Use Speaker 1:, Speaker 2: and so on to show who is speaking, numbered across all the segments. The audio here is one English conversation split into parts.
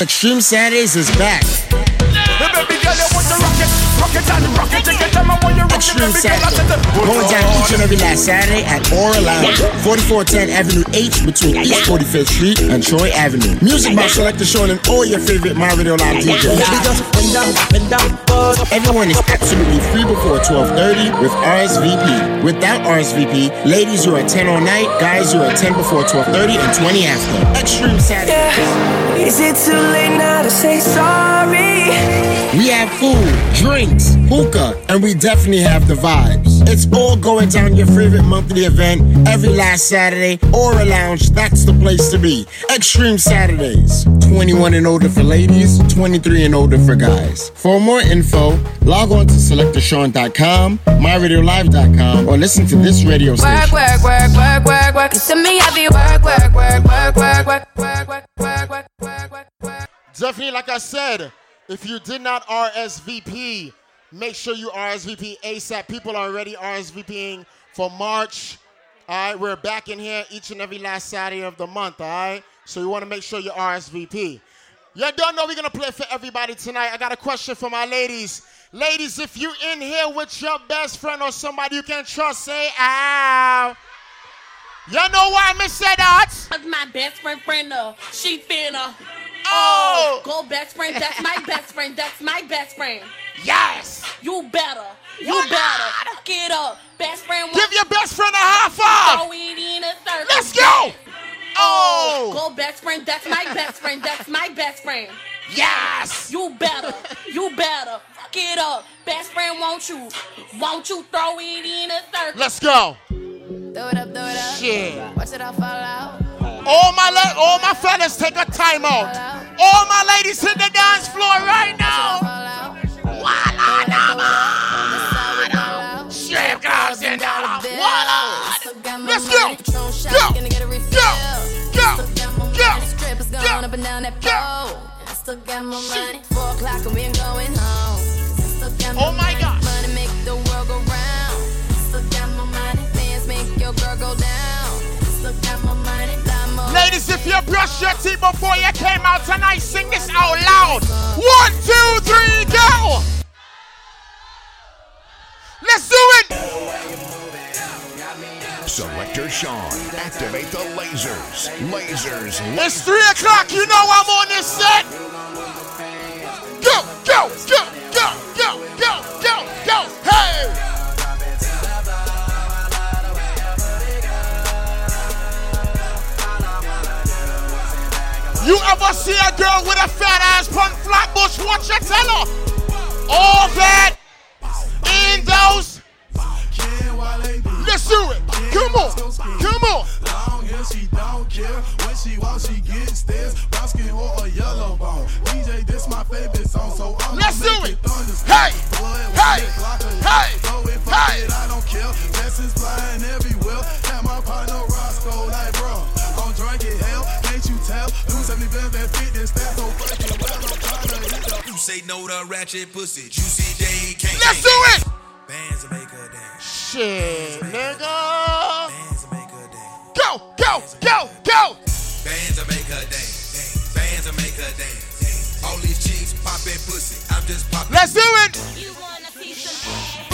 Speaker 1: Extreme Saturdays is back. Extreme Saturday. Going down each and every last Saturday at Aura Lounge, 4410 Avenue H between East 45th Street and Troy Avenue. Music by Selector Sean and all your favorite My Radio Live DJs. Everyone is absolutely free before 1230 with RSVP. Without RSVP, ladies you are 10 all night, guys you are 10 before 1230 and 20 after. Extreme Saturday.
Speaker 2: Is it too late now to say sorry?
Speaker 1: We have food, drinks, hookah, and we definitely have the vibes. It's all going down your favorite monthly event every last Saturday. Aura Lounge, that's the place to be. Extreme Saturdays. 21 and older for ladies, 23 and older for guys. For more info, log on to selectorshawn.com, myradiolive.com, or listen to this radio station.
Speaker 3: Work, work, work, work, work, work. Me work, work, work, work, work, work, work, work, work, work.
Speaker 1: Definitely, like I said, if you did not RSVP, make sure you RSVP ASAP. People are already RSVPing for March. All right, we're back in here each and every last Saturday of the month. All right, so you want to make sure you RSVP. You don't know we're gonna play for everybody tonight. I got a question for my ladies. Ladies, if you in here with your best friend or somebody you can trust, say ow. You know why I say that?
Speaker 4: Cause my best friend friend uh, she finna.
Speaker 1: Oh!
Speaker 4: Go best friend, that's my best friend, that's my best friend.
Speaker 1: Yes!
Speaker 4: You better, you better. Get up. Best friend
Speaker 1: Give your best friend a high five!
Speaker 4: Throw it in a circle.
Speaker 1: Let's go! Oh!
Speaker 4: Go best friend, that's my best friend, that's my best friend.
Speaker 1: Yes!
Speaker 4: You better, you better. Fuck it up. Best friend, won't you? Won't you throw it in a circle?
Speaker 1: Let's go!
Speaker 3: Throw it up, throw it up.
Speaker 1: Shit.
Speaker 3: Watch it all fall out.
Speaker 1: All my all my fellas take a time out. All my ladies hit the dance floor right now. Walla nama. Shit, girls in
Speaker 3: bill.
Speaker 1: Walla.
Speaker 3: My
Speaker 1: Let's go. Go.
Speaker 3: gonna get a refill.
Speaker 1: Go. Go.
Speaker 3: My
Speaker 1: Go.
Speaker 3: money. Strip is going
Speaker 1: Go.
Speaker 3: up and down
Speaker 1: Ladies, if you brush your teeth before you came out tonight, sing this out loud. One, two, three, go! Let's do it!
Speaker 5: Selector Sean. Activate the lasers. Lasers.
Speaker 1: It's three o'clock. You know I'm on this set. Ever see a girl with a fat ass pun flatbush? What you tell her? All that in those. Let's do it. Come on, come on.
Speaker 6: long and she don't care when she walks she gets stairs brown skin or a yellow bone DJ this my favorite song so I'm
Speaker 1: Let's do it. Hey, hey, hey, hey.
Speaker 7: Say no to ratchet pussy, juicy day can't.
Speaker 1: Let's do it.
Speaker 7: Bands will make her dance.
Speaker 1: Shit, nigga.
Speaker 7: Bands will make her dance.
Speaker 1: Go, go, go, go.
Speaker 7: Bands will make her dance. dance. Bands will make her dance. dance. All these chicks popping pussy. I'm just popping.
Speaker 1: Let's do it.
Speaker 4: You wanna see some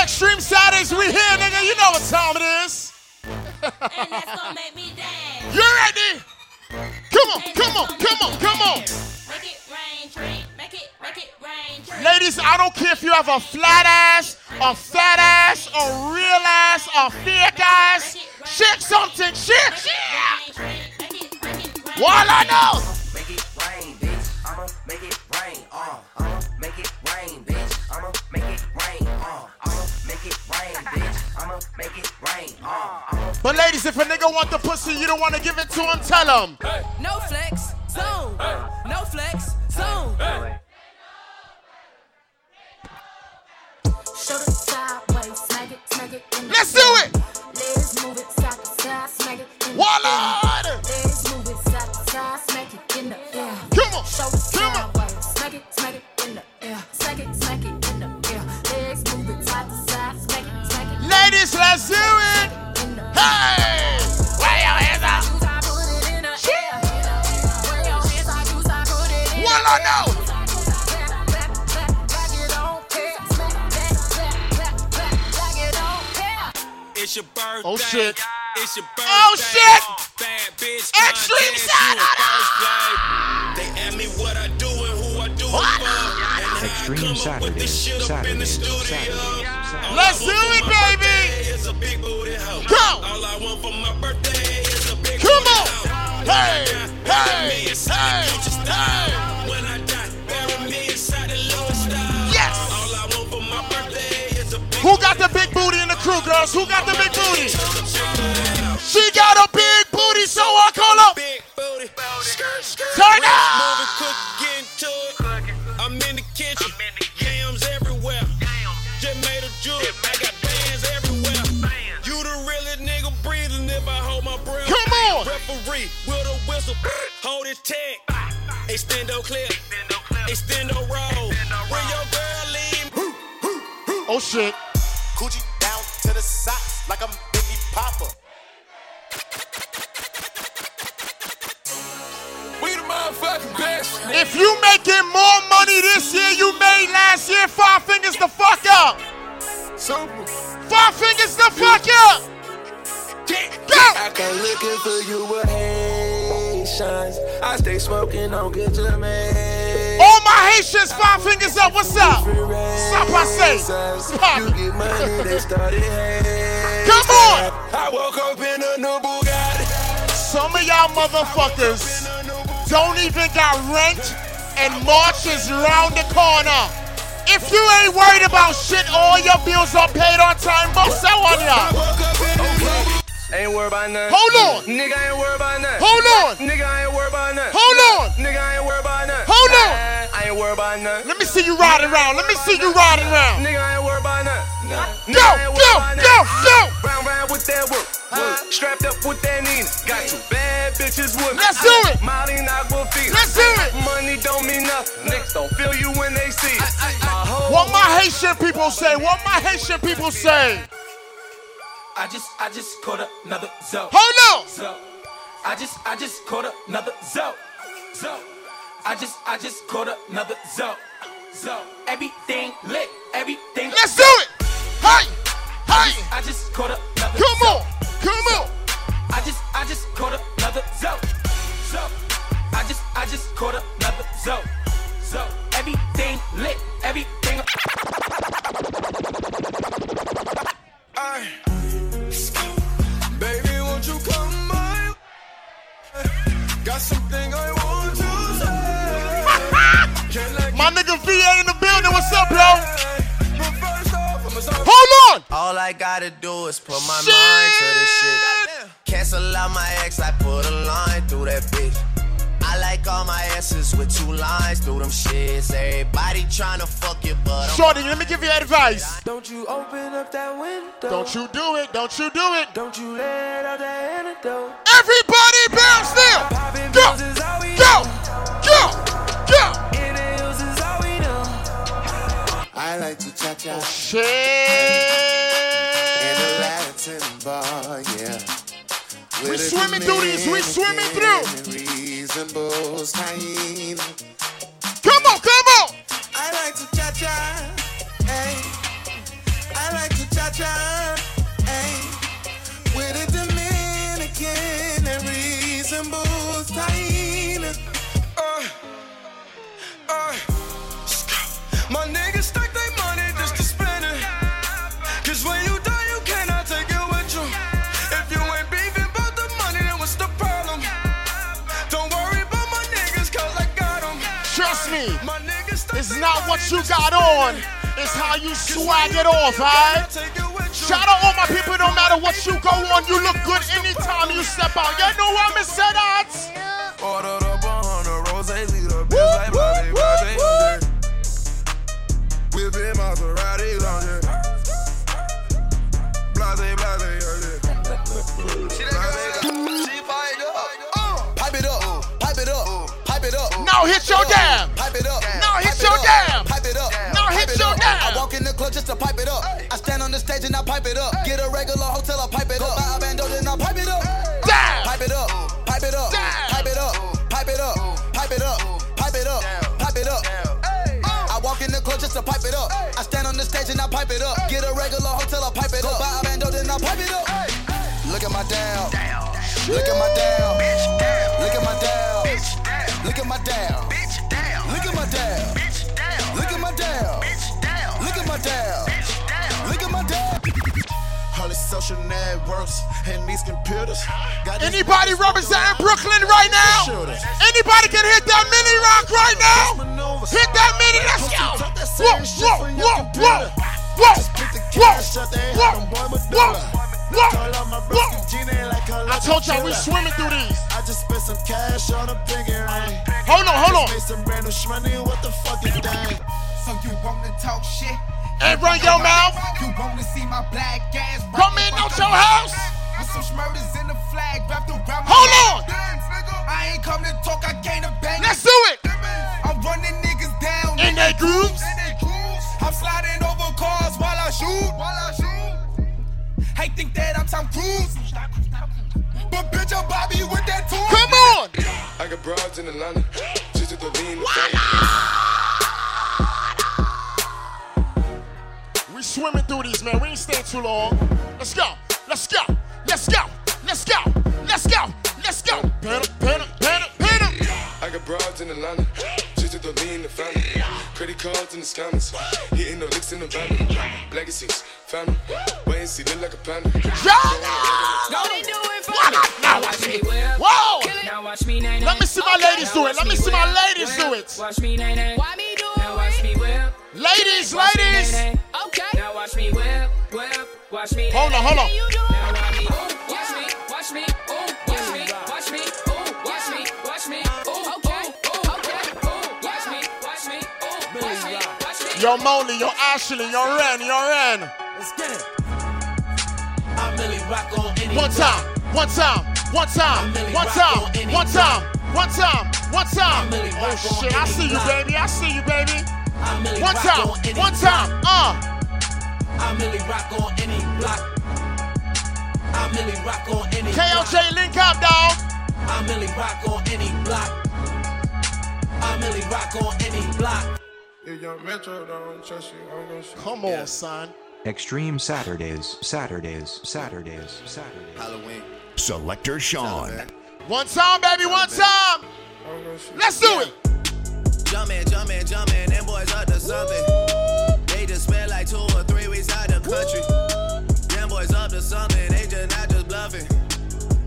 Speaker 1: Extreme Saturdays, we here, nigga. You know what time it is.
Speaker 4: and that's gonna make me dance.
Speaker 1: You ready? Come on, come on, come on, come on.
Speaker 4: Make it rain. Make it, make it rain.
Speaker 1: Ladies, I don't care if you have a flat ass, a fat ass, a real ass, a fake ass. Shake something, shake, shake. What I know. But ladies, if a nigga want the pussy, you don't want to give it to him, tell him.
Speaker 2: No flex, zone. No flex, zone.
Speaker 3: Show the sideways, smack it, smack it. in the
Speaker 1: Let's do it.
Speaker 3: Legs move it side to side, smack it in the
Speaker 1: One
Speaker 3: air.
Speaker 1: Lord.
Speaker 3: Legs move it side to side, smack it in the air.
Speaker 1: Come on,
Speaker 3: Show the
Speaker 1: come on.
Speaker 3: smack it, smack it in the air. Smack it, smack it in the air. Legs move it side to side, smack it, smack it
Speaker 1: Ladies, let's do it. It's your. Oh shit.
Speaker 8: It's your.
Speaker 1: Oh shit. Extreme side
Speaker 8: of They ask me what I do and who I do it for.
Speaker 9: Extreme
Speaker 8: Saturday.
Speaker 9: Saturday.
Speaker 8: Saturday.
Speaker 1: Let's do it, baby
Speaker 8: is a big booty hoe.
Speaker 1: Go.
Speaker 8: All I want for my birthday is a big
Speaker 1: Come
Speaker 8: booty
Speaker 1: on.
Speaker 8: hoe.
Speaker 1: Hey, hey, hey,
Speaker 8: the Gucci style. When I die, bury me inside the.
Speaker 1: Yes.
Speaker 8: All I want for my birthday is a big
Speaker 1: Who got the big booty in the crew, girls? Who got the big booty? She got a big booty, so I call her.
Speaker 8: big booty. Skirt, skirt.
Speaker 1: Turn up.
Speaker 8: Cook, get into it. I'm in the
Speaker 1: Come on.
Speaker 8: Referee with a whistle. Hold his tag. Extendo clip. Extendo roll. When your girl leave.
Speaker 1: Oh shit.
Speaker 10: Coochie down to the socks like I'm Biggie Popper.
Speaker 11: We the motherfucking best.
Speaker 1: If you making more money this year you made last year, five fingers the fuck up.
Speaker 11: Super.
Speaker 1: Five fingers the fuck up.
Speaker 7: I come looking for you with Haitians. I stay smoking on good Jamaican.
Speaker 1: All my Haitians, five fingers up. What's up? Stop, I say. Stop.
Speaker 7: You get money, they started.
Speaker 1: Come on.
Speaker 7: I woke up in a new Bugatti.
Speaker 1: Some of y'all motherfuckers don't even got rent and March is round the corner. If you ain't worried about shit, all your bills are paid on time. Bust out on y'all.
Speaker 7: Ain't worried about nothing.
Speaker 1: Hold on. Mm.
Speaker 7: Nigga I ain't worried about nothing.
Speaker 1: Hold on.
Speaker 7: Nigga I ain't worried about nothing.
Speaker 1: Hold on.
Speaker 7: Nigga I ain't worried about nothing.
Speaker 1: Hold on.
Speaker 7: Ah, I ain't worried about nothing.
Speaker 1: Let me see you riding around. Let me see you riding around.
Speaker 7: Nigga I ain't worried about nothing.
Speaker 1: Go, go, go, go.
Speaker 7: Round round with that work. Strapped up with that Nina. Got two bad bitches with me.
Speaker 1: Let's do it.
Speaker 7: Molly Aquafina.
Speaker 1: Let's do it.
Speaker 7: Money don't mean nothing. Niggas don't feel you when they see it.
Speaker 1: What my Haitian people say? What my Haitian people say?
Speaker 4: I just, I just caught another zo.
Speaker 1: Hold on.
Speaker 4: Zo. I just, I just caught another zo. Zo. I just, I just caught another zo. Zo. Everything lit, everything.
Speaker 1: Let's do it. Hey, hey.
Speaker 4: I just caught another
Speaker 1: Come on, come on.
Speaker 4: I just, I just caught another zo. Zo. I just, I just caught another zo. Zo. Everything lit, everything.
Speaker 12: Gotta do is put my
Speaker 1: Shit.
Speaker 12: mind to this shit. Cancel out my ex, I put a line through that bitch. I like all my S's with two lines through them shits. Everybody tryna fuck you, but I'm
Speaker 1: Shorty, let me give you advice.
Speaker 7: Don't you open up that window.
Speaker 1: Don't you do it. Don't you do it.
Speaker 7: Don't you let out that antidote.
Speaker 1: Everybody bounce now.
Speaker 7: Popping
Speaker 1: Go,
Speaker 7: pills is all
Speaker 1: go, go, go.
Speaker 7: Inhales is all we know.
Speaker 10: I like to cha cha oh,
Speaker 1: Shit.
Speaker 10: In a Latin bar, yeah.
Speaker 1: We
Speaker 10: With a
Speaker 1: swimming through these, we're swimming
Speaker 10: through. Reasonable hyena.
Speaker 1: Come on, come on.
Speaker 10: I like to cha cha, hey. I like to cha cha, hey. With a Dominican and reasonable hyena.
Speaker 7: Uh, uh, my niggas
Speaker 1: It's not what you got on. It's how you swag it off,
Speaker 7: die, you
Speaker 1: alright?
Speaker 7: cannot take it with you.
Speaker 1: Shout out all my people, no matter what you go on, you look good anytime you step out. You know what I'm saying? that?
Speaker 7: Ordered up a hundred roses, lead a bitch like
Speaker 1: woo,
Speaker 7: Blase,
Speaker 1: woo,
Speaker 7: Blase,
Speaker 1: woo.
Speaker 7: Whipping Maseratis on. Blase, blase, She pipe up.
Speaker 10: Pipe it up, pipe it up, pipe it up.
Speaker 1: Now hit your damn.
Speaker 10: To pipe it up. I stand on the stage and I pipe it up. Get a regular hotel, I pipe it up. Buy a bando, then I pipe it up. Pipe it up. Pipe it up. Pipe it up. Pipe it up. Pipe it up. Pipe it up. Pipe it up. I walk in the club just to pipe it up. I stand on the stage and I pipe it up. Get a regular hotel, I pipe it up. Buy a bando, then I pipe it up.
Speaker 7: Look at my down. Look at my down.
Speaker 11: all these social networks and these computers. Got
Speaker 1: Anybody representing Brooklyn right now? Anybody can hit that mini rock right now? Hit that mini, let's go! Whoa, whoa, whoa, whoa! Whoa, whoa, whoa, whoa, whoa. I told y'all we swimming through these.
Speaker 11: I just spent some cash on a pinky ring.
Speaker 1: Hold on, hold on.
Speaker 11: Made some brand new. What the fuck is that?
Speaker 12: So you wanna talk shit?
Speaker 1: And run your mouth.
Speaker 12: You wanna see my black ass?
Speaker 1: Come in out your house.
Speaker 12: With some smurders in the flag wrapped around my
Speaker 1: Hold
Speaker 12: neck.
Speaker 1: on.
Speaker 12: I ain't come to talk, I came to bang.
Speaker 1: Let's do it.
Speaker 12: I'm running niggas down.
Speaker 1: In their grooves.
Speaker 12: I'm sliding over cars while I shoot. While I shoot. Hey, think that I'm Tom Cruise. But bitch, I'm Bobby with that tool.
Speaker 1: Come on.
Speaker 6: I got broads in Atlanta. Just at the lean.
Speaker 1: Swimming through these, man. We ain't staying too long. Let's go. Let's go. Let's go. Let's go. Let's go. Let's go. Pin it, pin it, pin it, pin it.
Speaker 6: I got broads in Atlanta. Just at the lean, the family. Credit cards in the scammers. Hitting the licks in the van. Legacies, family. Wait and see, look like a panda.
Speaker 3: Go they do it for me.
Speaker 1: Now
Speaker 3: watch me.
Speaker 1: Whoa.
Speaker 3: Now watch me nay nay.
Speaker 1: Let me see my ladies do it. Let me see my ladies do it.
Speaker 3: Watch me nay nay. Why me do it? Now watch me whip.
Speaker 1: Ladies, ladies.
Speaker 3: Nay nay. Okay. Now watch me whip, whip. Watch me.
Speaker 1: Hold on, hold on.
Speaker 3: Now watch me. Ooh, watch me. Watch me. Ooh, watch me. Watch me. Ooh, watch me. Watch me. Ooh, okay. Ooh, okay. Ooh, watch me. Watch me. Ooh, watch me. Watch me.
Speaker 1: Yo, Molly, yo, Ashley, yo, Ren, yo, Ren.
Speaker 4: Let's get it. I really rock on any
Speaker 1: One time, one time, one time, one time, one time, one time, one time. Oh shit, I see you, baby. I see you, baby. One time, one time, uh.
Speaker 4: I really rock on any block. I really rock on any
Speaker 1: KLJ link up, dog.
Speaker 4: I really rock on any block. I really rock on any block.
Speaker 11: If young Metro don't trust you, I'm gonna shoot.
Speaker 1: Come on, son.
Speaker 13: Extreme Saturdays, Saturdays, Saturdays, Saturdays.
Speaker 7: Halloween.
Speaker 5: Selector Sean.
Speaker 1: One time, baby, one time. Let's do it.
Speaker 14: Jumpin', jumpin', jumpin', them boys up to something. They just spent like two or three weeks out the country. Them boys up to something, they just not just bluffing.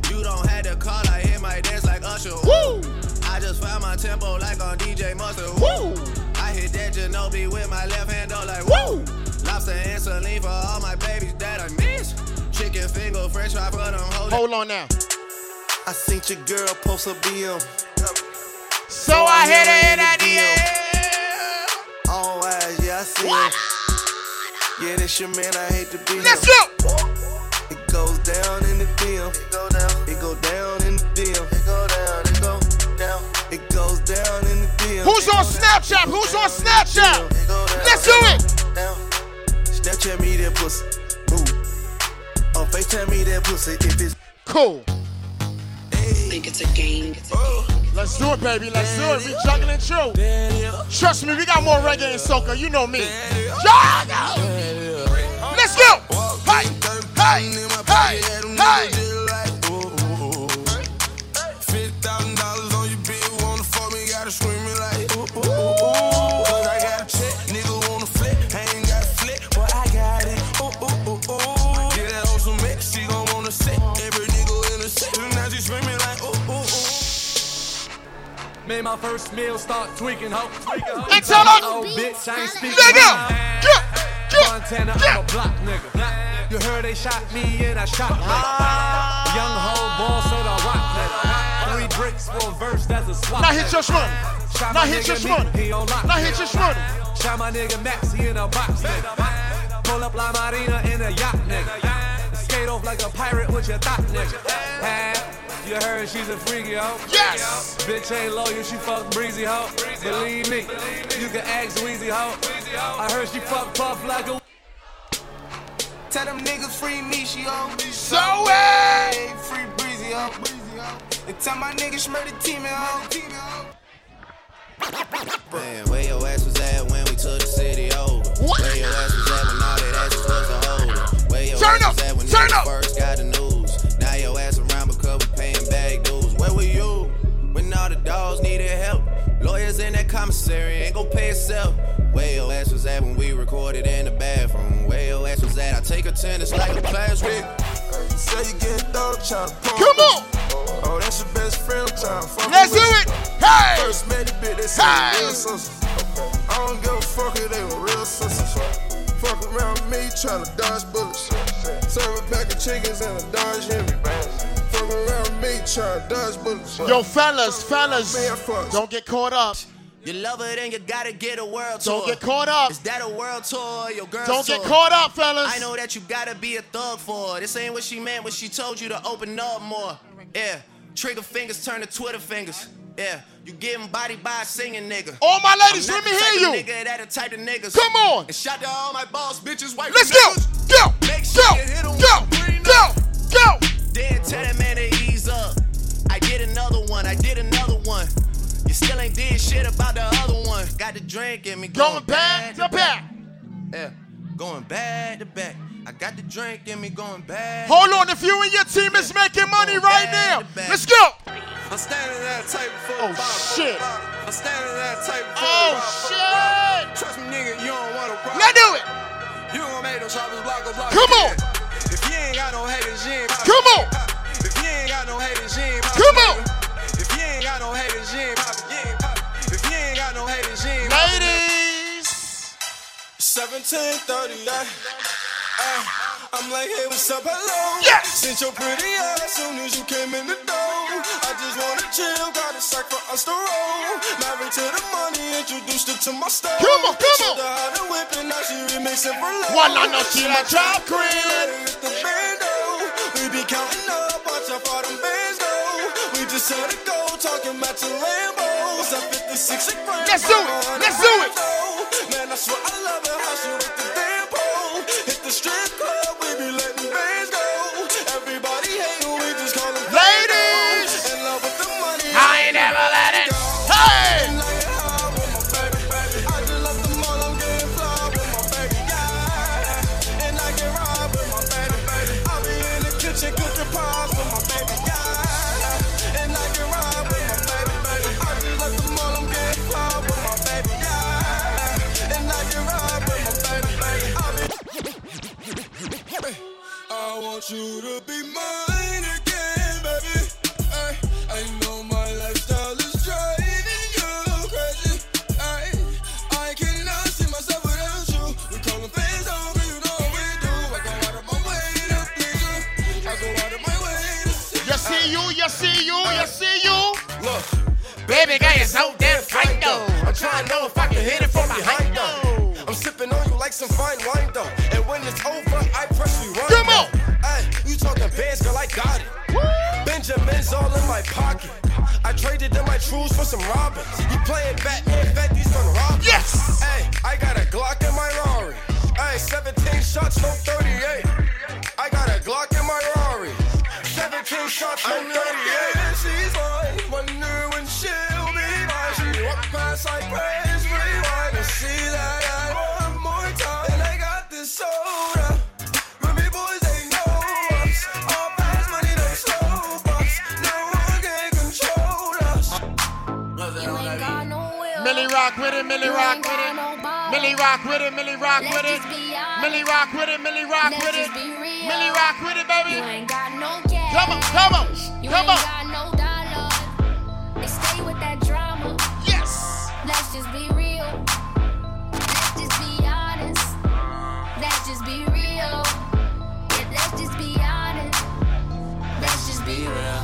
Speaker 14: You don't have to call, I hit my dance like Usher.
Speaker 1: Woo!
Speaker 14: I just found my tempo like on DJ Mustard.
Speaker 1: Woo!
Speaker 14: I hit that Ginobili with my left hand, though, like woo! Lobster and saline for all my babies that I miss. Chicken finger, french fry for them hoes.
Speaker 1: Hold on now.
Speaker 7: I seen your girl post a BM.
Speaker 1: So I hit her in that DM.
Speaker 7: All eyes, yeah, I see it. Yeah, that's your man, I hate to be
Speaker 1: Let's
Speaker 7: him.
Speaker 1: go.
Speaker 7: It goes down in the DM. It go down. It go down in the DM. It go down. It go down. It goes down in the DM.
Speaker 1: Who's on Snapchat? Who's on Snapchat? Let's do it.
Speaker 7: Snapchat me that pussy. Ooh. On FaceTime me that pussy if it's
Speaker 1: Cool.
Speaker 15: Think it's a game. Oh.
Speaker 1: Let's do it, baby. Let's do it. We juggling true. Trust me, we got more reggae and soca. You know me. Juggle. Let's go. Hey, hey, hey, hey.
Speaker 16: Made my first meal, start tweaking, ho. Tweaking, ho.
Speaker 1: Hey.
Speaker 16: Oh, bitch, I ain't speaking.
Speaker 1: Nigga.
Speaker 16: Montana, I'm a block nigga. You heard they shot me and I shot nigga. Young hoe, ball soda, rock nigga. Three bricks for a verse, that's a swap.
Speaker 1: Now hit your shmoney. Now hit your shmoney.
Speaker 16: Meek, he on lock,
Speaker 1: Now hit your shmoney.
Speaker 16: Shot my nigga Max, he in a box nigga. Pull up La Marina in a yacht nigga. Skate off like a pirate with your thought nigga. You heard she's a freaky hoe.
Speaker 1: Yes.
Speaker 16: Bitch ain't loyal, she fuck breezy hoe. Believe me, you can ask Weezy hoe. I heard she fuck puff like a.
Speaker 12: Tell them niggas free me, she on.
Speaker 1: So.
Speaker 12: Hey, free breezy up. And tell my niggas murder team and
Speaker 14: Man, where your ass was at when we took the city over? Where your ass was at when all that ass was supposed to hold it? Where your
Speaker 1: Turn
Speaker 14: ass
Speaker 1: up,
Speaker 14: was at when
Speaker 1: turn
Speaker 14: niggas
Speaker 1: up.
Speaker 14: first got the news? bag dudes. Where were you when all the dogs needed help? Lawyers in that commissary ain't gon' pay itself. Where your ass was at when we recorded in the bathroom? Where your ass was at? I take attendance like a class plastic.
Speaker 7: Say you get thrown, trying.
Speaker 1: Come on!
Speaker 7: Oh, that's your best friend, trying to fuck
Speaker 1: Let's do it! Hey!
Speaker 7: First man, the bitch, they say
Speaker 1: hey!
Speaker 7: real sisters. I don't give a fuck if they were real sisters. Fuck around me, trying to dodge bullets. Serve a pack of chickens and a Dodge Henry. Fuck around me, tryna dodge bullets.
Speaker 1: Yo, fellas, fellas, don't get caught up.
Speaker 14: You love her, then you gotta get a world tour.
Speaker 1: Don't get caught up.
Speaker 14: Is that a world tour or your girl
Speaker 1: Don't
Speaker 14: tour?
Speaker 1: get caught up, fellas.
Speaker 14: I know that you gotta be a thug for her. This ain't what she meant when she told you to open up more. Yeah, trigger fingers turn to Twitter fingers. Yeah, you getting body by a singing nigga.
Speaker 1: All my ladies, let me hear you.
Speaker 14: Nigga that the type of niggas.
Speaker 1: Come on.
Speaker 14: And shout to all my boss bitches, white
Speaker 1: Let's go, go,
Speaker 14: Make sure
Speaker 1: go,
Speaker 14: you hit 'em
Speaker 1: go,
Speaker 14: with a green
Speaker 1: go, go.
Speaker 14: Then tell that man to ease up. I did another one, I did another one. You still ain't did shit about the other one. Got the drink in me going,
Speaker 1: Going back to back.
Speaker 14: Yeah, going back to back. I got the drink in me going back.
Speaker 1: Hold on, if you and your team is making money right now, let's go.
Speaker 7: I'm standing at a table full
Speaker 1: Oh
Speaker 7: of bottles.
Speaker 1: shit.
Speaker 7: I'm standing at a table full
Speaker 1: Oh shit.
Speaker 7: Trust me, nigga, you don't want to problem.
Speaker 1: Let's do it.
Speaker 7: You gon' make them shoppers block a block.
Speaker 1: Come on.
Speaker 7: If you ain't got no haters, you ain't.
Speaker 1: Come on.
Speaker 7: If you ain't got no haters, you ain't.
Speaker 1: Come on.
Speaker 7: If you ain't got no haters, you ain't poppin'. You ain't poppin'. If you ain't got no haters, you ain't.
Speaker 1: Ladies.
Speaker 7: 1730, yeah. I'm like, hey, what's up, hello?
Speaker 1: Yes.
Speaker 7: Since your pretty ass soon as you came in the door. I just wanna chill, got a sack for us to roll. Married to the money, introduced her to my stove.
Speaker 1: Come on, come
Speaker 7: Showed
Speaker 1: on.
Speaker 7: her how to whip it, now she remixing for love.
Speaker 1: One on the killer job crib.
Speaker 7: Hit the bando. We be counting up, watch how far them bands go. We just had to go, talking about your Lambos. At 56 a grand.
Speaker 1: Let's do it. Let's do it.
Speaker 7: Man, I swear I love it how she with the you to be mine again, baby. Ay, I know my lifestyle is driving you crazy. Ay, I cannot see myself without you. We call them fans oh, over, you know we do. I go out of my way to please you. I go out of my way to see
Speaker 1: You see you, you see you, you see you.
Speaker 7: Look,
Speaker 1: Baby girl, you're so damn fine though.
Speaker 7: I'm trying to know if I can hit it from behind though. I'm sipping on you like some fine wine though. And when it's over, bands, girl, I got it. Benjamin's all in my pocket. I traded in my trues for some robins. You playing Batman, Fetty's gonna rob me.
Speaker 1: Yes.
Speaker 7: Hey, I got a Glock in my Rari. Hey, 17 shots, no 38. I got a Glock in my Rari. 17 shots, no 38. She's mine. Wonder when she'll be mine. She walk past, I praise
Speaker 1: rock with it, Millie rock with it. Millie rock with it, Millie rock with it.
Speaker 17: just be honest.
Speaker 1: Millie rock with it, Millie rock with it.
Speaker 17: just be real.
Speaker 1: Millie rock with it, baby.
Speaker 17: You ain't got no cash.
Speaker 1: Come on, come on, come on.
Speaker 17: got no dollar. They stay with that drama.
Speaker 1: Yes.
Speaker 17: Let's just be real. Let's just be honest. Let's just be real. Yeah, let's just be honest. Let's just be real.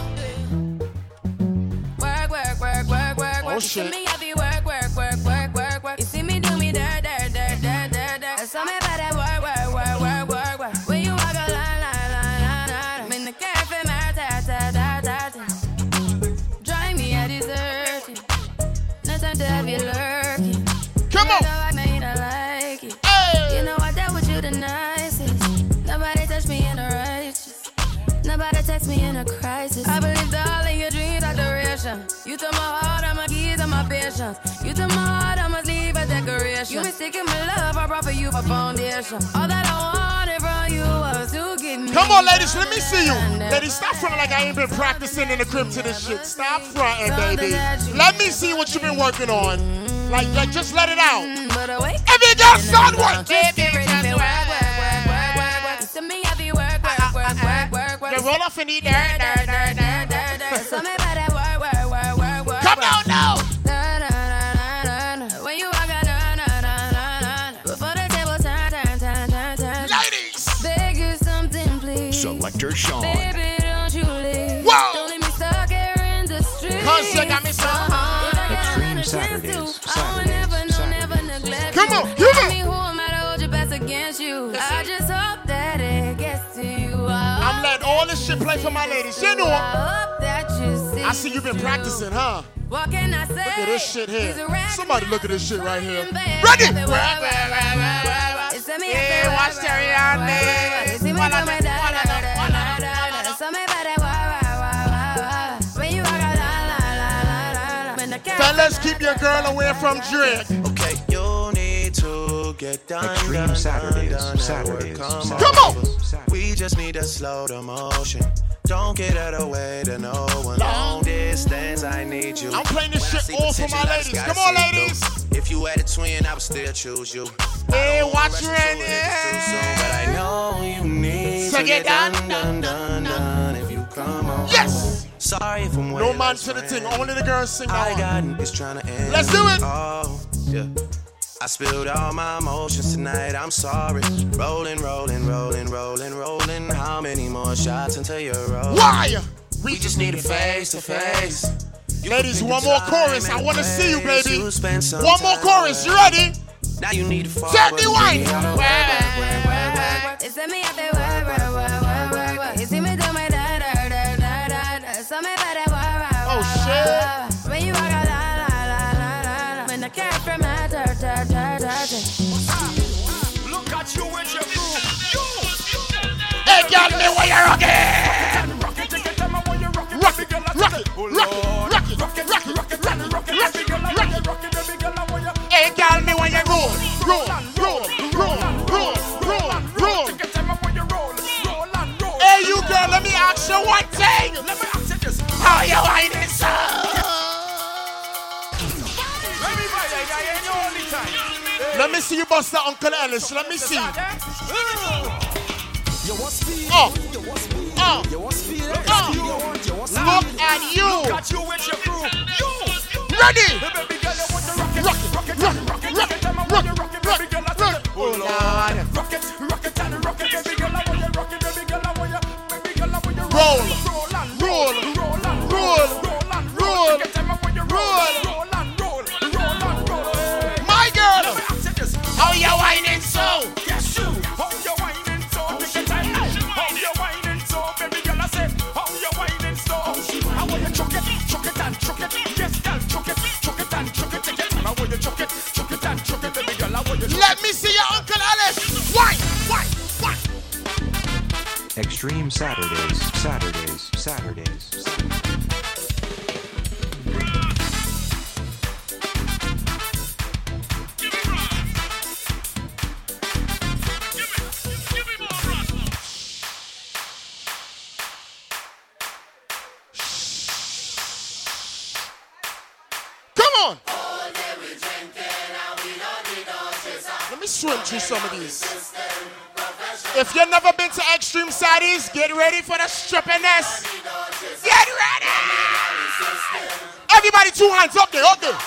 Speaker 3: Work, work, work, work, work,
Speaker 1: Oh,
Speaker 3: work. You
Speaker 1: shit.
Speaker 3: Patience. You took my heart, I must leave a decoration. You mistaken my love, I brought for you for foundation. All that I wanted from you was to give me.
Speaker 1: Come on, ladies, let me see you. Ladies, stop fronting like I ain't been practicing in the crib to this shit. Stop fronting, baby. Let me see what you've been working on. Like, like, just let it out.
Speaker 3: Mm, but awake.
Speaker 1: Every girl start work.
Speaker 3: Get ready for work, work, work, work, work,
Speaker 5: Sean.
Speaker 3: Baby, don't you leave.
Speaker 1: Whoa.
Speaker 3: Don't leave me stuck here in the street.
Speaker 1: Cause you got me so hard.
Speaker 13: Extreme Saturdays, Saturdays, Saturdays.
Speaker 1: Come on,
Speaker 3: Tell
Speaker 1: come
Speaker 3: me who am I to hold your best against you? I just hope that it gets to you. I
Speaker 1: I'm letting all this shit play for my ladies. You know.
Speaker 3: I hope that you see.
Speaker 1: I see you've been practicing, huh?
Speaker 3: What can I say?
Speaker 1: Look at this shit here.
Speaker 3: He's a rag
Speaker 1: Somebody look at this shit right here.
Speaker 3: man.
Speaker 1: Ready?
Speaker 3: It's a me
Speaker 1: Hey,
Speaker 3: after
Speaker 1: watch
Speaker 3: work,
Speaker 1: Terry
Speaker 3: work,
Speaker 1: on
Speaker 3: work,
Speaker 1: me.
Speaker 3: work. You see me
Speaker 1: Wanna
Speaker 3: When the cat-
Speaker 1: Fellas, keep your girl away from Drake.
Speaker 14: Okay, you need to get done.
Speaker 13: Extreme Saturdays,
Speaker 14: done, done,
Speaker 13: Saturdays, Saturdays.
Speaker 1: Come on.
Speaker 14: We just need to slow the motion. Don't get out of way to no one. Long distance, I need you.
Speaker 1: I'm playing this
Speaker 14: When
Speaker 1: shit all for my ladies. Come on,
Speaker 14: see through.
Speaker 1: ladies.
Speaker 14: If you had a twin, I would still choose you.
Speaker 1: Hey, watch
Speaker 14: Rush
Speaker 1: your
Speaker 14: into
Speaker 1: hand.
Speaker 14: it, it's too soon, but I know you need
Speaker 1: So
Speaker 14: to
Speaker 1: get
Speaker 14: get done, done, done, done. Sorry if I'm
Speaker 1: No
Speaker 14: waiting
Speaker 1: man to the thing. Only the girls sing
Speaker 14: I
Speaker 1: one.
Speaker 14: got it's trying to end.
Speaker 1: Let's do it.
Speaker 14: Oh, yeah. I spilled all my emotions tonight. I'm sorry. Rolling, rolling, rolling, rolling, rolling. How many more shots until you're rolling?
Speaker 1: Why?
Speaker 14: We just need a face to face.
Speaker 1: Ladies, one more chorus. I want to see you, baby.
Speaker 14: You spend some
Speaker 1: One more chorus. You ready?
Speaker 14: Now you need to fall.
Speaker 1: Tell
Speaker 14: but
Speaker 1: me
Speaker 3: girl, let me
Speaker 1: where you rocking?
Speaker 7: Rock it, take it, tell me when you rock it.
Speaker 1: Rock it,
Speaker 7: girl, I
Speaker 1: rock it,
Speaker 7: Oh,
Speaker 1: rock it, rock it,
Speaker 7: rock it,
Speaker 1: rock it,
Speaker 7: rock it,
Speaker 1: rock it,
Speaker 7: rock it,
Speaker 1: rock it,
Speaker 7: girl, I
Speaker 1: rock
Speaker 7: want you
Speaker 1: it.
Speaker 7: rock it, baby girl, I want you.
Speaker 1: Hey, girl, me when you roll, roll, roll, roll, roll, roll, roll.
Speaker 7: Take it, tell me when you roll, roll and roll.
Speaker 1: Hey, you girl, let me ask you one thing.
Speaker 7: Let me ask you this.
Speaker 1: How you whining, so?
Speaker 7: Everybody, yeah, yeah, you all the time.
Speaker 1: Let me see you bust that Uncle Ellis. Let me see.
Speaker 7: You want speed?
Speaker 1: Oh,
Speaker 7: You want speed?
Speaker 1: oh,
Speaker 7: You want speed?
Speaker 1: oh.
Speaker 7: You want, you want
Speaker 1: Look
Speaker 7: speed?
Speaker 1: at you.
Speaker 7: Look at you with your crew. You.
Speaker 1: Ready?
Speaker 7: Hey, baby girl, you want to rock it,
Speaker 1: Rock it,
Speaker 7: rock it,
Speaker 1: rock it,
Speaker 7: rock it,
Speaker 1: rock
Speaker 7: it,
Speaker 1: it,
Speaker 7: tell me
Speaker 1: rock it,
Speaker 7: you rock it,
Speaker 1: rock it,
Speaker 7: girl, I
Speaker 1: rock it.
Speaker 7: it.
Speaker 1: Oh, Lord.
Speaker 7: Rock it, rock
Speaker 13: Saturdays, Saturdays, Saturdays.
Speaker 1: Saddies, get ready for the strippiness. Get ready. Everybody, two hands up there, up there.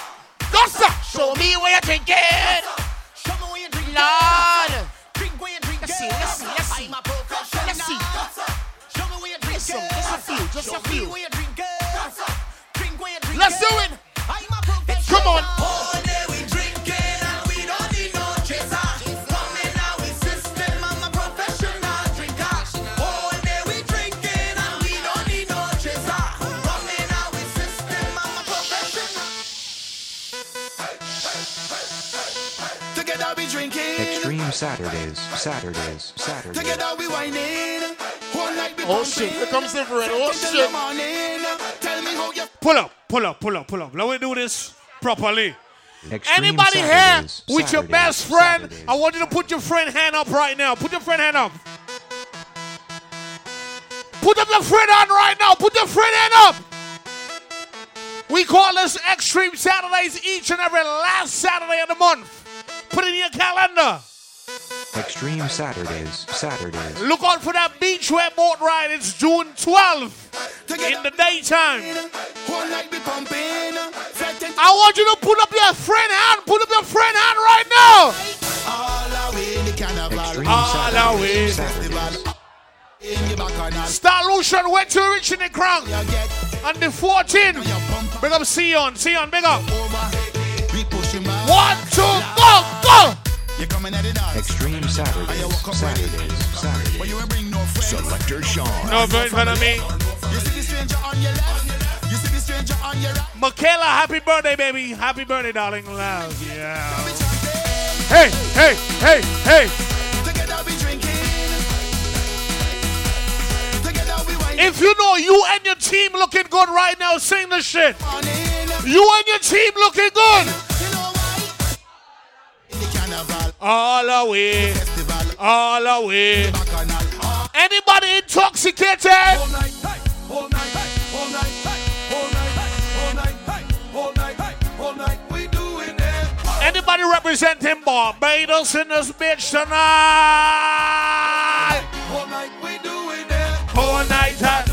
Speaker 1: Go, sir. Show me where you're drinking. Lord. Let's see, let's see, let's see. Let's see. Listen, just a few, just a few. Let's do it. Come on.
Speaker 13: Saturdays, Saturdays, Saturdays.
Speaker 12: Together we whining. One night we
Speaker 1: Oh shit, here comes the red. Oh shit.
Speaker 12: morning. Tell me how you
Speaker 18: Pull up, pull up, pull up, pull up. Let me do this properly.
Speaker 13: Extreme
Speaker 18: Anybody here
Speaker 13: Saturdays,
Speaker 18: with your best friend?
Speaker 13: Saturdays.
Speaker 18: I want you to put your friend hand up right now. Put your friend hand up. Put up your friend hand right now. Put your friend hand up. We call this Extreme Saturdays each and every last Saturday of the month. Put it in your calendar.
Speaker 13: Extreme Saturdays, Saturdays.
Speaker 18: Look out for that beachwear boat ride. It's June 12th in the daytime. I want you to put up your friend hand. Put up your friend hand right now.
Speaker 13: Extreme
Speaker 18: All the way.
Speaker 13: Saturdays.
Speaker 18: Star Lucian went to reach in the crown. On the 14th. Big up Sion. Sion, big up. One, two, go, go.
Speaker 13: Extreme Saturdays, Saturdays, Saturdays.
Speaker 5: Selector Sean.
Speaker 18: No good for me. Michaela, happy birthday, baby. Happy birthday, darling. Love. Yeah. Hey, hey, hey, hey. If you know you and your team looking good right now, sing the shit. You and your team looking good. All the way. All the way. Anybody intoxicated? Anybody representing Barbados in this bitch tonight? Whole night. huh?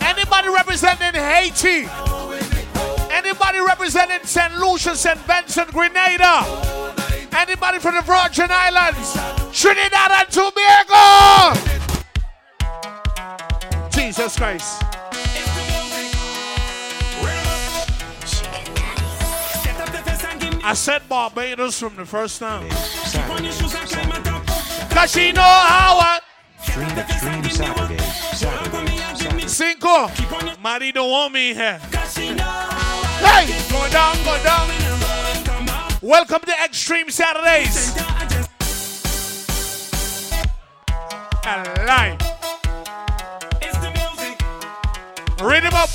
Speaker 18: Anybody representing Haiti? Anybody representing St. Lucia, St. Vincent, Grenada? Anybody from the Virgin Islands? Trinidad and Tobago? Jesus Christ. I said Barbados from the first time. Cause she know how I
Speaker 13: Saturdays, Saturdays, Saturdays.
Speaker 18: Cinco. Marty don't want me here. Hey, go down, go down. Welcome to Extreme Saturdays. Alive. Rhythm up.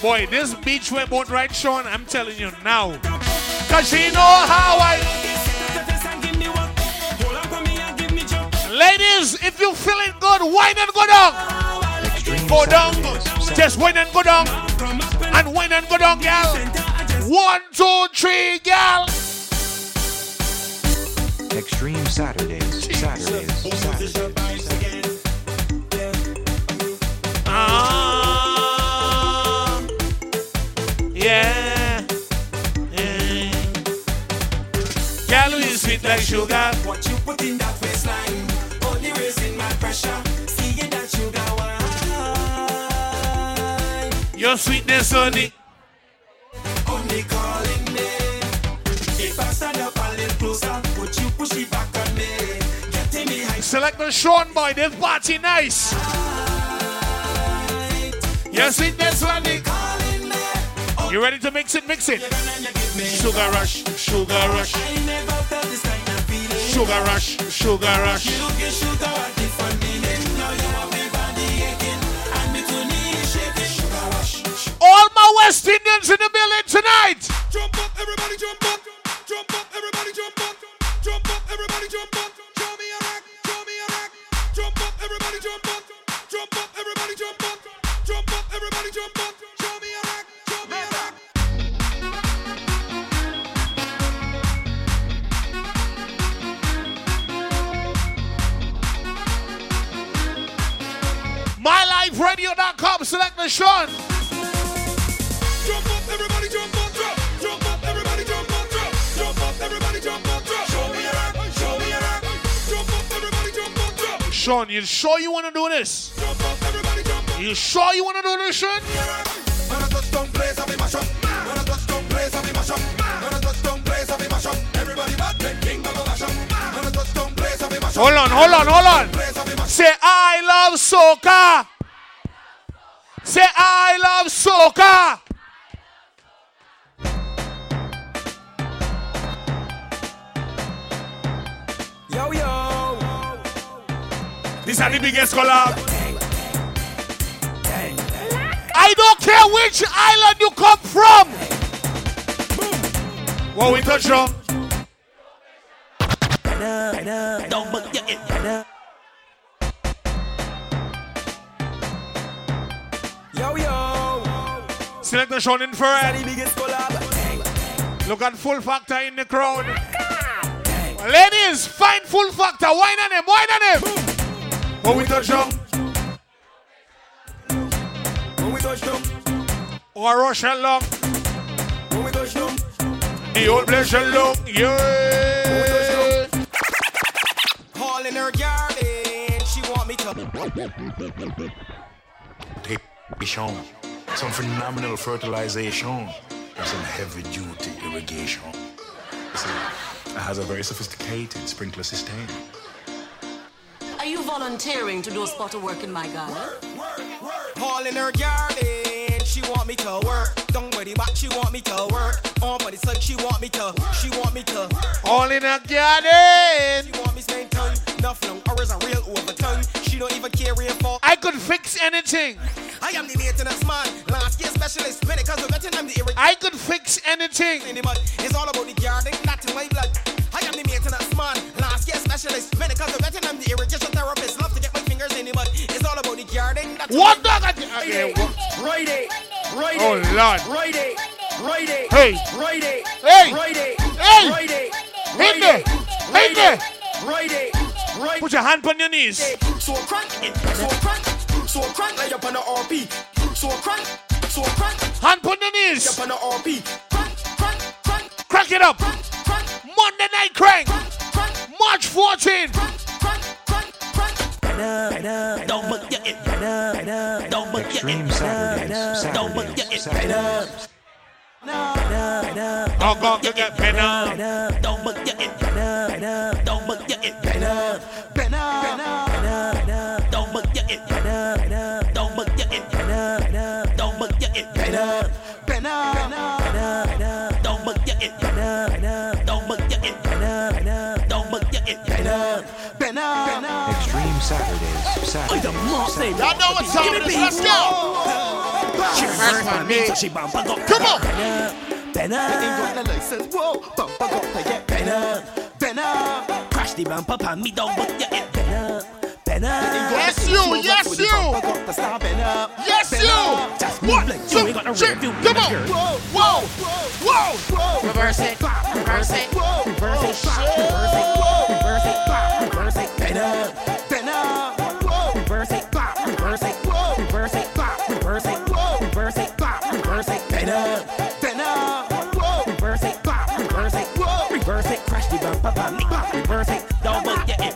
Speaker 18: Boy, this beach went boat right, Sean. I'm telling you now. Cause she know how I. Ladies, if you feeling good, wine and go down. Go down. Just wine and go down. And wine and go down, gal. One, two, three, gal.
Speaker 13: Extreme Saturdays, Saturdays, Saturdays.
Speaker 18: Ah, yeah. yeah. Gal, you sweet like sugar.
Speaker 10: What you put in that waistline, only raising my pressure.
Speaker 18: Your sweetness only.
Speaker 10: only calling me. If I stand up a little closer, would you push it back on me? Getting me high.
Speaker 18: Selector Sean boy, this party nice. Your sweetness only. You ready to mix it? Mix it. Sugar rush, sugar rush. Sugar rush, sugar rush. West Indians in the building tonight.
Speaker 10: Jump up, everybody jump up. Jump up, everybody jump up. Jump up, everybody jump up. Show me a rock, show me a rock. Jump up, everybody jump up. Jump up, everybody jump up. Jump up, everybody jump up. Show me a rock, show me a rock.
Speaker 18: MyLifeRadio.com. Selector Sean. Sean, you sure you want to do this? You sure you want to do this, Sean? Hold on, hold on, hold on. Say, I love soca. Say, I love soca. This is the biggest collab. I don't care which island you come from. What we touch on? Selector Sean infrared. Look at full factor in the crowd. Ladies, find full factor. Wine on him, wine on him. When we touch down.
Speaker 7: When we touch down.
Speaker 18: Or Russian long.
Speaker 7: When we touch down.
Speaker 18: The old blessing long. Yeah.
Speaker 7: All in her garden, she want me to.
Speaker 19: irrigation, some phenomenal fertilization, and some heavy duty irrigation. It has a very sophisticated sprinkler system.
Speaker 20: Are you volunteering to do a spot of work in my garden?
Speaker 7: All in her garden, she want me to work. Don't worry about she want me to work. All On body side, she want me to. She want me to.
Speaker 18: All in her garden.
Speaker 7: She want me spend time. Nothing or is a real overtime. She don't even care if for.
Speaker 18: I could fix anything.
Speaker 7: I am the maintenance man, landscape specialist. When it comes to vetting, I'm the irrigation.
Speaker 18: I could fix anything.
Speaker 7: It's all about the garden, not in my blood. Garden. Not in
Speaker 18: What dog?
Speaker 7: Right it, right it, right
Speaker 18: Oh, Lord.
Speaker 7: right it, right it,
Speaker 18: Hey.
Speaker 7: right it,
Speaker 18: Hey.
Speaker 7: right it,
Speaker 18: Hey.
Speaker 7: right it,
Speaker 18: Hit
Speaker 7: right
Speaker 18: me. Hit
Speaker 7: right
Speaker 18: me.
Speaker 7: it, right it, right
Speaker 18: Put your hand on your knees.
Speaker 7: so crank it, so crank, so crank like up on the RP. So crank, so crank,
Speaker 18: Hand on your knees.
Speaker 7: up on the RP. Crank, crank, crank,
Speaker 18: Crack it up.
Speaker 7: crank, crank,
Speaker 18: Monday night crank.
Speaker 7: crank,
Speaker 18: March 14.
Speaker 7: crank, crank, crank, crank.
Speaker 4: Don't book your it. Don't book your it. Don't book your it.
Speaker 13: Saturdays.
Speaker 18: Go, go, go, get better.
Speaker 4: Don't book your it. Don't book your it. Don't
Speaker 13: Extreme Saturdays. Saturdays.
Speaker 1: Y'all know what time it is. Let's go. First one, me. Come on.
Speaker 4: Crash the bumper pan me, don't book your it.
Speaker 1: Yes, you. Yes, you. Yes, you.
Speaker 4: Just
Speaker 1: One,
Speaker 4: move like you ain't got no
Speaker 1: three.
Speaker 4: review.
Speaker 1: Come on. Whoa. Whoa. whoa, whoa.
Speaker 20: Reverse it, reverse it, reverse it, reverse it, reverse it, reverse it,
Speaker 7: Better, better,
Speaker 20: reverse it, reverse it, reverse it, reverse it, reverse it, reverse it,
Speaker 7: better, better.
Speaker 20: reverse it, reverse it, whoa, reverse it, crash the bumper pan me, reverse it,
Speaker 4: Don't book your it.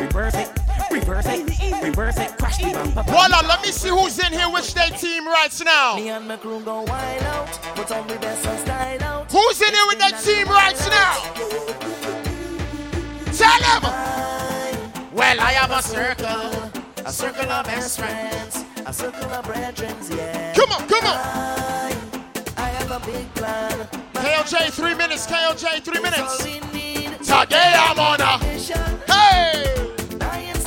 Speaker 20: reverse it, reverse it, reverse it, crash the bumper pan.
Speaker 1: Hold. Let me see who's in here. Which day team right now?
Speaker 12: Me and my crew go wild out, put on the best and style out.
Speaker 1: Who's in here with that team right now? Tell them.
Speaker 12: Well, I have a circle, a circle of best friends, a circle of brethren, yeah.
Speaker 1: Come on. Come on.
Speaker 12: I, I have a big plan.
Speaker 1: KLJ, three minutes. KLJ, three minutes. Today I'm on a. Hey.
Speaker 12: I ain't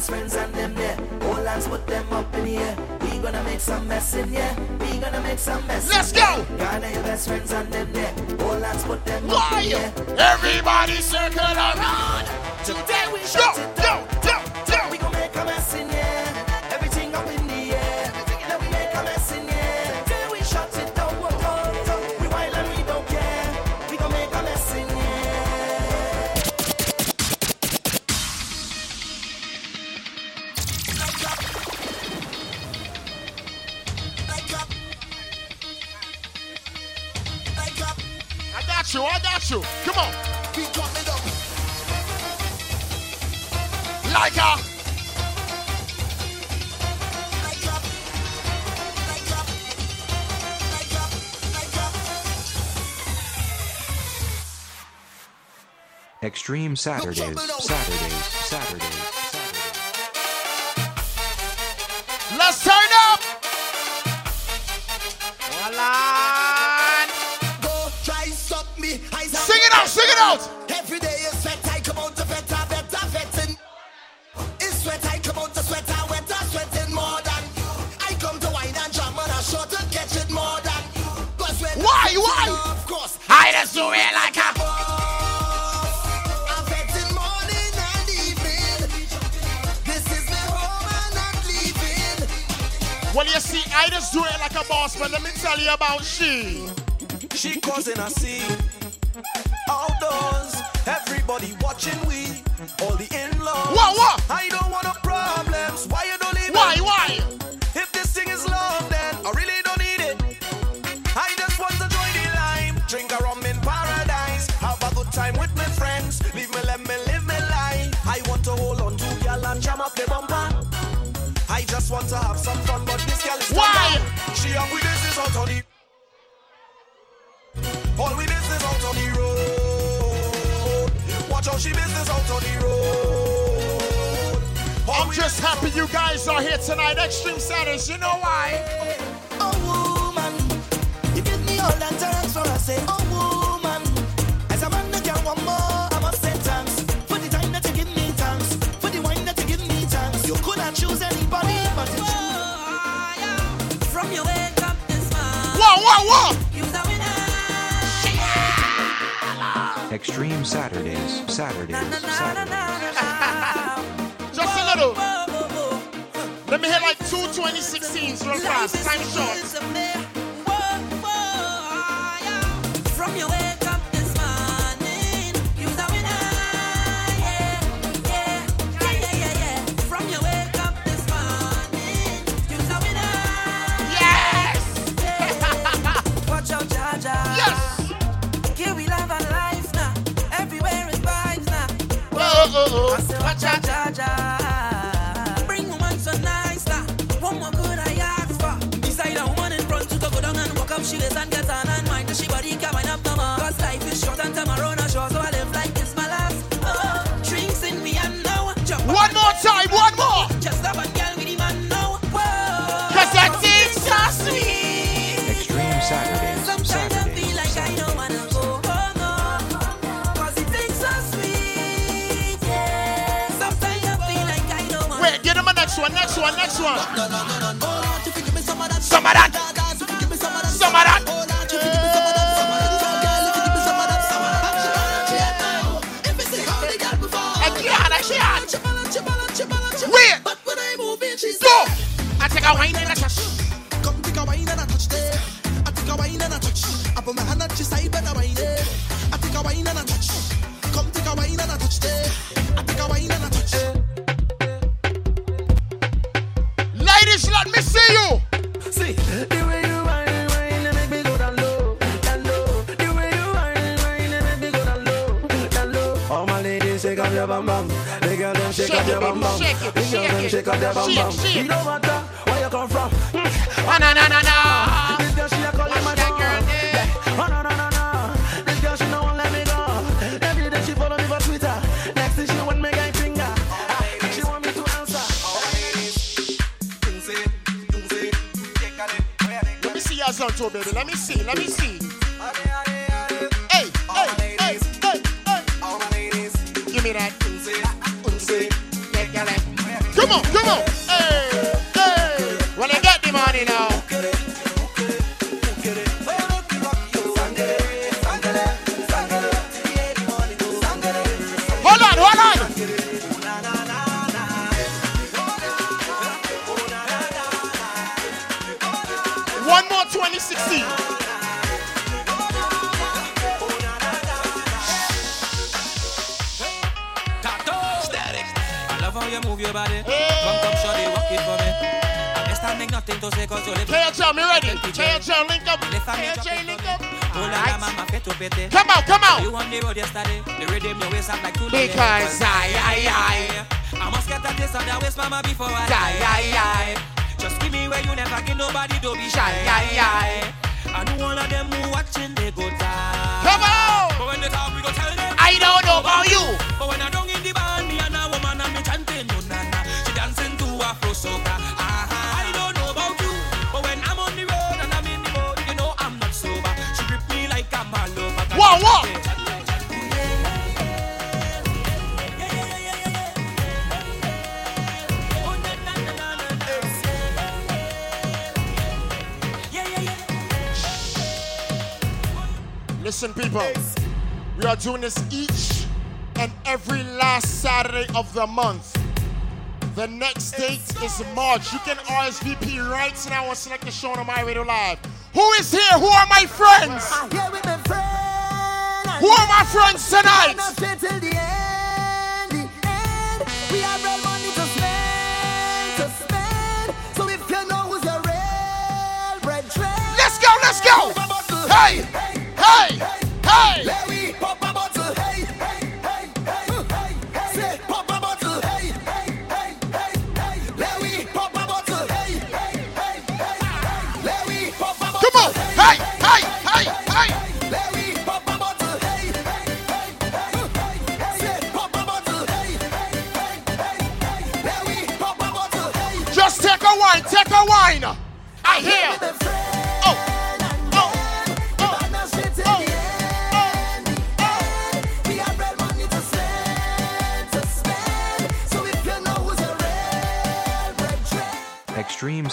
Speaker 12: best friends and them there. All hands put them up in the air. We gonna make some mess in here. We gonna make some mess.
Speaker 1: Let's
Speaker 12: here.
Speaker 1: go.
Speaker 12: Gather your best friends and them there. All hands put them up in the air.
Speaker 1: Why? Everybody circle around.
Speaker 12: Today we shut it down.
Speaker 1: go, go.
Speaker 12: We gon' make a mess in here.
Speaker 13: stream Saturdays, Saturdays, Saturdays,
Speaker 1: Let's turn up! Alan!
Speaker 7: Go try suck me. I
Speaker 1: sing it out, sing it out!
Speaker 7: Every day you sweat, I come out to better, better, vetting. It's sweat, I come out to sweat, I wet, sweating more than you. I come to wine and jam and I sure to catch it more than you. Why, why? Of course.
Speaker 1: I just do it like Well, you see, I just do it like a boss, but Let me tell you about she.
Speaker 7: She causing a scene. Outdoors, everybody watching we, all the in-laws.
Speaker 1: What, what?
Speaker 7: I don't wanna on the road. Watch how she business out on the road.
Speaker 1: I'm just happy you guys are here tonight. Extreme Saturdays, you know why?
Speaker 12: Oh, woman, you give me all that I say, oh.
Speaker 13: Dream Saturdays, Saturdays, Saturdays.
Speaker 1: Just a little. Let me hit like two 2016s real fast. Time short. next one, next one, next one.
Speaker 12: Some of that.
Speaker 1: Some of that. I take a wine and I touch.
Speaker 12: Come take a wine and I touch. I take a wine and I touch. I put my hand.
Speaker 7: shake out your bum bum.
Speaker 1: It
Speaker 7: don't matter where you come from.
Speaker 1: Ah, oh no no no no.
Speaker 7: This girl she a calling my phone. Oh no no no no. This girl she no one let me go. Every day she follow me for Twitter. Next thing she want me guy finger. Ah, she want me to answer.
Speaker 1: Let me see your son baby. Let me see. Let me see.
Speaker 21: pity.
Speaker 1: Come out, come out.
Speaker 21: You on the road yesterday, the rhythm your waist up like two
Speaker 1: Because I, I,
Speaker 21: I, I must get a taste of that waist, mama, before I
Speaker 1: die.
Speaker 21: I, I, Just give me where you never get nobody, don't be shy. I, I, I. I know all of them who watching, they go die.
Speaker 1: Come on.
Speaker 21: But when they talk, we go tell them.
Speaker 1: I don't know about you. Listen, people, we are doing this each and every last Saturday of the month. The next date is March. You can RSVP right now on Selector Sean on My Radio Live. Who is here? Who are my friends? Who are my friends tonight?
Speaker 12: We have real money to spend, to spend. So if you know who's a real bread trend,
Speaker 1: Let's go, let's go. Hey, hey.
Speaker 12: Let we pop a bottle. Hey, hey, hey, hey. Say pop a bottle. Hey, hey, hey, hey, hey. Let we pop a bottle. Hey, hey, hey, hey. Pop a bottle.
Speaker 1: Come on. Hey, hey, hey, hey.
Speaker 12: Let we pop a bottle. Hey, hey, hey, hey. Say pop a bottle. Hey, hey, hey, hey. Let we pop a bottle. Hey.
Speaker 1: Just take a wine, take a wine.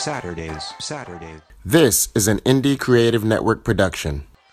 Speaker 13: Saturdays. Saturdays.
Speaker 1: This is an Indie Creative Network production.